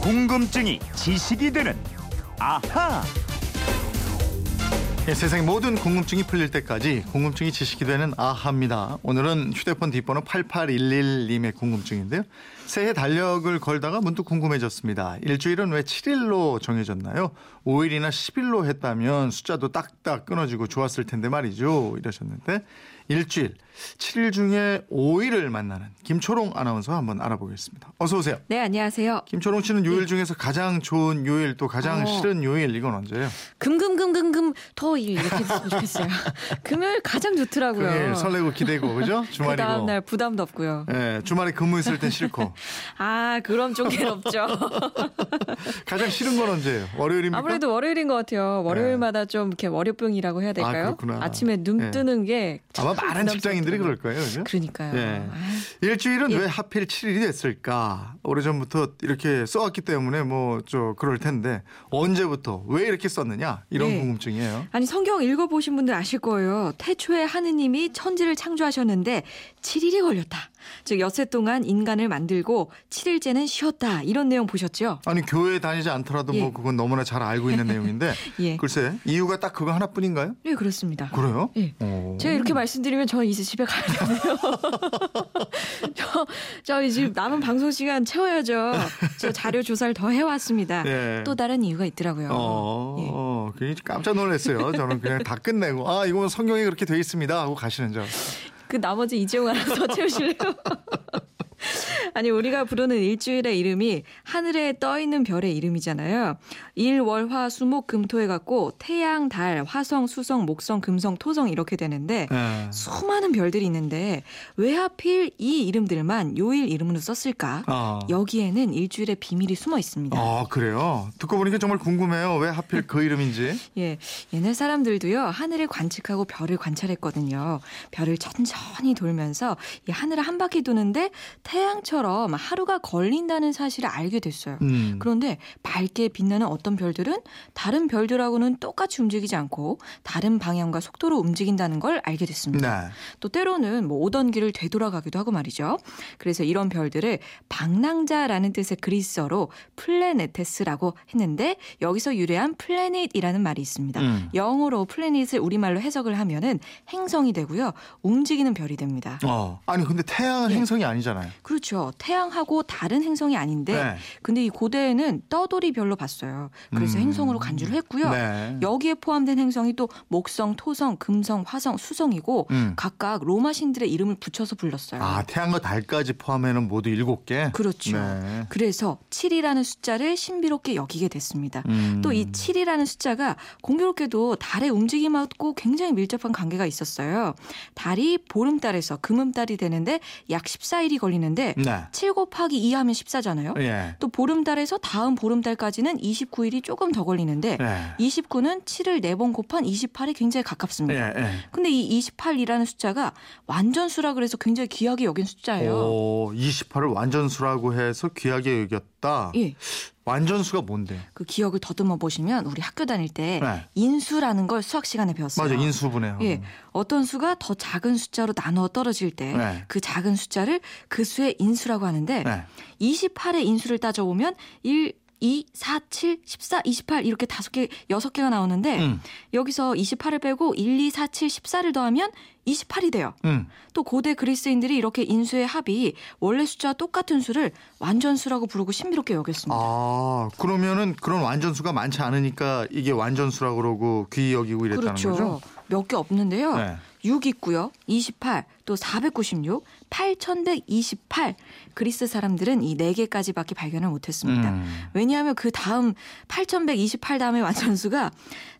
궁금증이 지식이 되는 아하. 예, 세상 모든 궁금증이 풀릴 때까지 궁금증이 지식이 되는 아하입니다. 오늘은 휴대폰 뒷번호 8811님의 궁금증인데요. 새해 달력을 걸다가 문득 궁금해졌습니다. 일주일은 왜 7일로 정해졌나요? 5일이나 10일로 했다면 숫자도 딱딱 끊어지고 좋았을 텐데 말이죠. 이러셨는데 일주일 7일 중에 5일을 만나는 김초롱 아나운서 한번 알아보겠습니다. 어서 오세요. 네, 안녕하세요. 김초롱 씨는 요일 중에서 가장 좋은 요일 또 가장 어. 싫은 요일 이건 언제예요? 금금금금금 토일 이렇게 했으면 좋겠어요. 금요일 가장 좋더라고요. 금요일 설레고 기대고 그죠? 그 주말이고. 다음 날 부담도 없고요. 예, 주말에 근무 있을 땐 싫고. 아, 그럼 좀 괴롭죠. 가장 싫은 건 언제예요? 월요일입니까? 아무래도 월요일인 것 같아요. 월요일마다 좀 이렇게 월요병이라고 해야 될까요? 그렇구나. 침에눈 네. 뜨는 게 아마 참 많은 직장인들이 그럴. 거예요. 그죠? 그러니까요. 예. 아, 일주일은 예. 왜 하필 7일이 됐을까? 오래전부터 이렇게 써왔기 때문에 뭐 저 그럴 텐데 언제부터 왜 이렇게 썼느냐? 이런 네. 궁금증이에요. 아니 성경 읽어보신 분들 아실 거예요. 태초에 하느님이 천지를 창조하셨는데 7일이 걸렸다. 즉 엿새 동안 인간을 만들고 7일째는 쉬었다. 이런 내용 보셨죠? 아니 교회 다니지 않더라도 예. 뭐 그건 너무나 잘 알고 있는 내용인데 예. 글쎄 이유가 딱 그거 하나뿐인가요? 네, 그렇습니다. 그래요? 예. 오. 제가 이렇게 말씀드리면 저는 이제 집에 가야 되네요. 저, 저 이제 남은 방송 시간 채워야죠. 저 자료 조사를 더 해왔습니다. 예. 또 다른 이유가 있더라고요. 어, 예. 굉장히 깜짝 놀랐어요. 저는 그냥 다 끝내고 아 이건 성경에 그렇게 돼 있습니다 하고 가시는 줄. 그 나머지 이재용 알아서 채우실래요? 아니 우리가 부르는 일주일의 이름이 하늘에 떠 있는 별의 이름이잖아요. 일, 월, 화, 수, 목, 금, 토 해 갖고 태양, 달, 화성, 수성, 목성, 금성, 토성 이렇게 되는데 예. 수많은 별들이 있는데 왜 하필 이 이름들만 요일 이름으로 썼을까? 아. 여기에는 일주일의 비밀이 숨어 있습니다. 아 그래요? 듣고 보니까 정말 궁금해요. 왜 하필 그 이름인지. 예, 옛날 사람들도요 하늘을 관측하고 별을 관찰했거든요. 별을 천천히 돌면서 이 하늘을 한 바퀴 도는데 태양처럼 하루가 걸린다는 사실을 알게 됐어요. 음. 그런데 밝게 빛나는 어떤 별들은 다른 별들하고는 똑같이 움직이지 않고 다른 방향과 속도로 움직인다는 걸 알게 됐습니다. 네. 또 때로는 뭐 오던 길을 되돌아가기도 하고 말이죠. 그래서 이런 별들을 방랑자라는 뜻의 그리스어로 πλάνητες라고 했는데 여기서 유래한 planet이라는 말이 있습니다. 음. 영어로 planet을 우리말로 해석을 하면은 행성이 되고요. 움직이는 별이 됩니다. 어. 아니 근데 태양은 예. 행성이 아니잖아요. 그렇죠. 태양하고 다른 행성이 아닌데 네. 근데 이 고대에는 떠돌이 별로 봤어요. 그래서 음. 행성으로 간주를 했고요. 네. 여기에 포함된 행성이 또 목성, 토성, 금성, 화성, 수성이고 음. 각각 로마 신들의 이름을 붙여서 불렀어요. 아 태양과 달까지 포함해는 모두 일곱 개. 그렇죠. 네. 그래서 7이라는 숫자를 신비롭게 여기게 됐습니다. 음. 또이 7이라는 숫자가 공교롭게도 달의 움직임하고 굉장히 밀접한 관계가 있었어요. 달이 보름달에서 금음달이 되는데 약 14일이 걸리는데 네. 7 곱하기 2 하면 14잖아요. 예. 또 보름달에서 다음 보름달까지는 29일이 조금 더 걸리는데 예. 29는 7을 4번 곱한 28에 굉장히 가깝습니다. 예. 예. 근데 이 28이라는 숫자가 완전수라 그래서 굉장히 귀하게 여긴 숫자예요. 오, 28을 완전수라고 해서 귀하게 여겼다. 예. 완전수가 뭔데? 그 기억을 더듬어 보시면 우리 학교 다닐 때 네. 인수라는 걸 수학 시간에 배웠어요. 맞아 인수분해. 예. 어떤 수가 더 작은 숫자로 나누어 떨어질 때그 네. 작은 숫자를 그 수의 인수라고 하는데 네. 28의 인수를 따져보면 1 2, 4, 7, 14, 28 이렇게 다섯 개, 여섯 개가 나오는데 음. 여기서 28을 빼고 1, 2, 4, 7, 14를 더하면 28이 돼요. 음. 또 고대 그리스인들이 이렇게 인수의 합이 원래 숫자와 똑같은 수를 완전수라고 부르고 신비롭게 여겼습니다. 아 그러면은 그런 완전수가 많지 않으니까 이게 완전수라고 그러고 귀히 여기고 이랬다는 그렇죠. 거죠? 몇 개 없는데요. 네. 6 있고요. 28, 또 496, 8128. 그리스 사람들은 이 4개까지밖에 발견을 못했습니다. 음. 왜냐하면 그 다음 8128 다음에 완전수가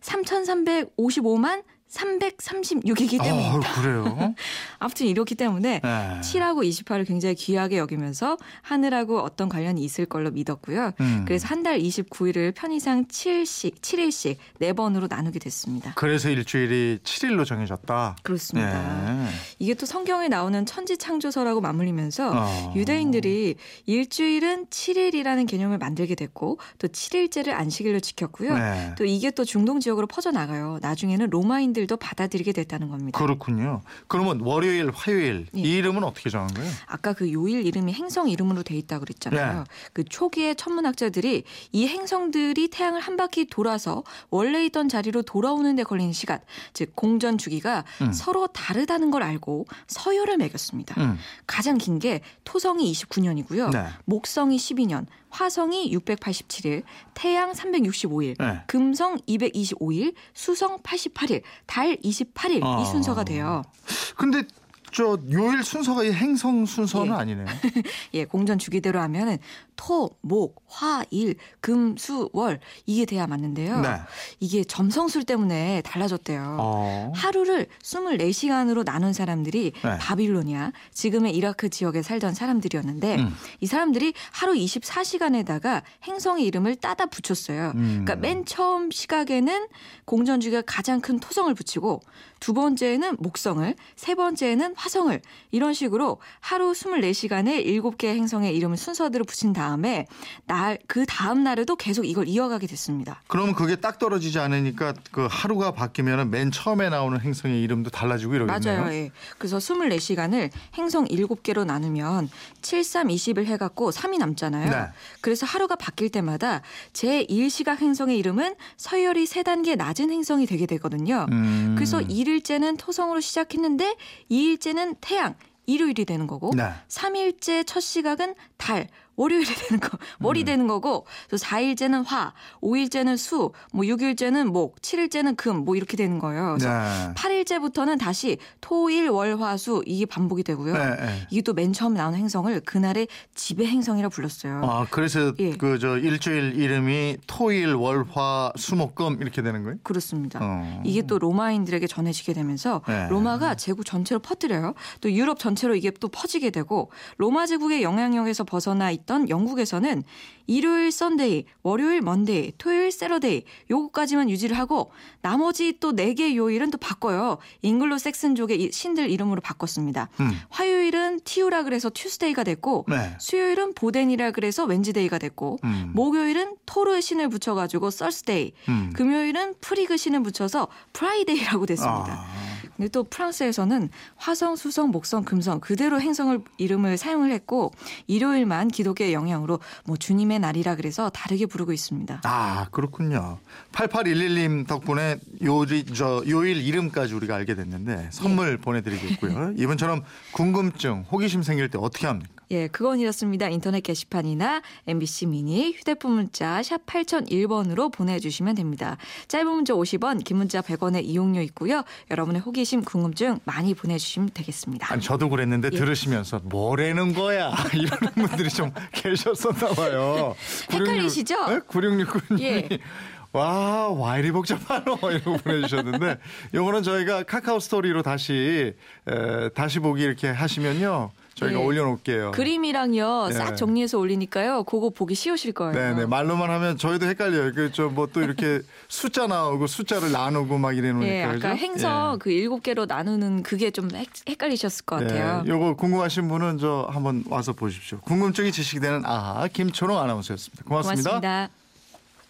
3355만 336이기 때문입니다. 아, 그래요? 아무튼 이렇기 때문에 네. 7하고 28을 굉장히 귀하게 여기면서 하늘하고 어떤 관련이 있을 걸로 믿었고요. 음. 그래서 한 달 29일을 편의상 7씩, 7일씩 4번으로 나누게 됐습니다. 그래서 일주일이 7일로 정해졌다. 그렇습니다. 네. 이게 또 성경에 나오는 천지 창조서라고 맞물리면서 어. 유대인들이 일주일은 7일이라는 개념을 만들게 됐고 또 7일째를 안식일로 지켰고요. 네. 또 이게 또 중동 지역으로 퍼져나가요. 나중에는 로마인들 사람들도 받아들이게 됐다는 겁니다. 그렇군요. 그러면 월요일, 화요일 예. 이 이름은 어떻게 정한 거예요? 아까 그 요일 이름이 행성 이름으로 돼 있다 그랬잖아요. 네. 그 초기에 천문학자들이 이 행성들이 태양을 한 바퀴 돌아서 원래 있던 자리로 돌아오는 데 걸리는 시간, 즉 공전 주기가 음. 서로 다르다는 걸 알고 서열을 매겼습니다. 음. 가장 긴 게 토성이 29년이고요. 네. 목성이 12년, 화성이 687일, 태양 365일, 네. 금성 225일, 수성 88일, 달 28일 아. 이 순서가 돼요. 근데 저 요일 순서가 이 행성 순서는 예. 아니네요. 예, 공전 주기대로 하면은 토, 목, 화, 일, 금, 수, 월 이게 돼야 맞는데요. 네. 이게 점성술 때문에 달라졌대요. 어. 하루를 24시간으로 나눈 사람들이 네. 바빌로니아, 지금의 이라크 지역에 살던 사람들이었는데 음. 이 사람들이 하루 24시간에다가 행성의 이름을 따다 붙였어요. 음. 그러니까 맨 처음 시각에는 공전주기가 가장 큰 토성을 붙이고 두 번째에는 목성을, 세 번째에는 화성을 이런 식으로 하루 24시간에 7개의 행성의 이름을 순서대로 붙인 다음 에 날 그 다음 날에도 계속 이걸 이어가게 됐습니다. 그러면 그게 딱 떨어지지 않으니까 그 하루가 바뀌면 맨 처음에 나오는 행성의 이름도 달라지고 이러겠네요. 맞아요. 예. 그래서 24시간을 행성 7개로 나누면 7, 3, 20을 해 갖고 3이 남잖아요. 네. 그래서 하루가 바뀔 때마다 제 1시각 행성의 이름은 서열이 3단계 낮은 행성이 되게 되거든요. 음. 그래서 1일째는 토성으로 시작했는데 2일째는 태양, 일요일이 되는 거고 네. 3일째 첫 시각은 달, 월요일이 되는 거, 월이 음. 되는 거고, 또 4일째는 화, 5일째는 수, 뭐 6일째는 목, 7일째는 금, 뭐 이렇게 되는 거예요. 그래서 네. 8일째부터는 다시 토, 일, 월, 화, 수 이게 반복이 되고요. 네, 네. 이게 또 맨 처음 나온 행성을 그날의 지배 행성이라 불렀어요. 아, 그래서 예. 그저 일주일 이름이 토일, 월, 화, 수, 목, 금 이렇게 되는 거예요? 그렇습니다. 어. 이게 또 로마인들에게 전해지게 되면서 네. 로마가 제국 전체로 퍼뜨려요. 또 유럽 전체로 이게 또 퍼지게 되고 로마 제국의 영향력에서 벗어나 있던 영국에서는 일요일 Sunday, 월요일 Monday, 토요일 Saturday 요거까지만 유지를 하고 나머지 또 네 개 요일은 또 바꿔요. 앵글로 색슨족의 이- 신들 이름으로 바꿨습니다. 음. 화요일은 티우라 그래서 Tuesday가 됐고 네. 수요일은 보덴이라 그래서 Wednesday가 됐고 음. 목요일은 토르 신을 붙여가지고 Thursday 음. 금요일은 프리그 신을 붙여서 Friday라고 됐습니다. 아. 근데 또 프랑스에서는 화성, 수성, 목성, 금성 그대로 행성을 이름을 사용을 했고 일요일만 기독교의 영향으로 뭐 주님의 날이라 그래서 다르게 부르고 있습니다. 아, 그렇군요. 8811님 덕분에 요리, 저, 요일 이름까지 우리가 알게 됐는데 선물 보내드리겠고요. 이번처럼 궁금증, 호기심 생길 때 어떻게 합니까? 예, 그건 이렇습니다. 인터넷 게시판이나 MBC 미니 휴대폰 문자 샵 8001번으로 보내주시면 됩니다. 짧은 문자 50원, 긴 문자 100원의 이용료 있고요. 여러분의 호기심, 궁금증 많이 보내주시면 되겠습니다. 아니 저도 그랬는데 예. 들으시면서 뭐라는 거야 이러는 분들이 좀 계셨었나 봐요. 헷갈리시죠? 9669님이 예. 와, 와 이리 복잡하노 이러고 보내주셨는데 요거는 저희가 카카오 스토리로 다시 에, 다시 보기 이렇게 하시면요 저희가 예. 올려놓을게요. 그림이랑요 네. 싹 정리해서 올리니까요. 그거 보기 쉬우실 거예요. 네네 말로만 하면 저희도 헷갈려요. 그저 뭐 또 이렇게 숫자 나오고 숫자를 나누고 막 이래 놓으니까 예, 아까 그죠? 행성 예. 그 일곱 개로 나누는 그게 좀 헷- 헷갈리셨을 것 같아요. 네, 요거 궁금하신 분은 저 한번 와서 보십시오. 궁금증이 지식되는 아하 김초롱 아나운서였습니다 고맙습니다. 고맙습니다.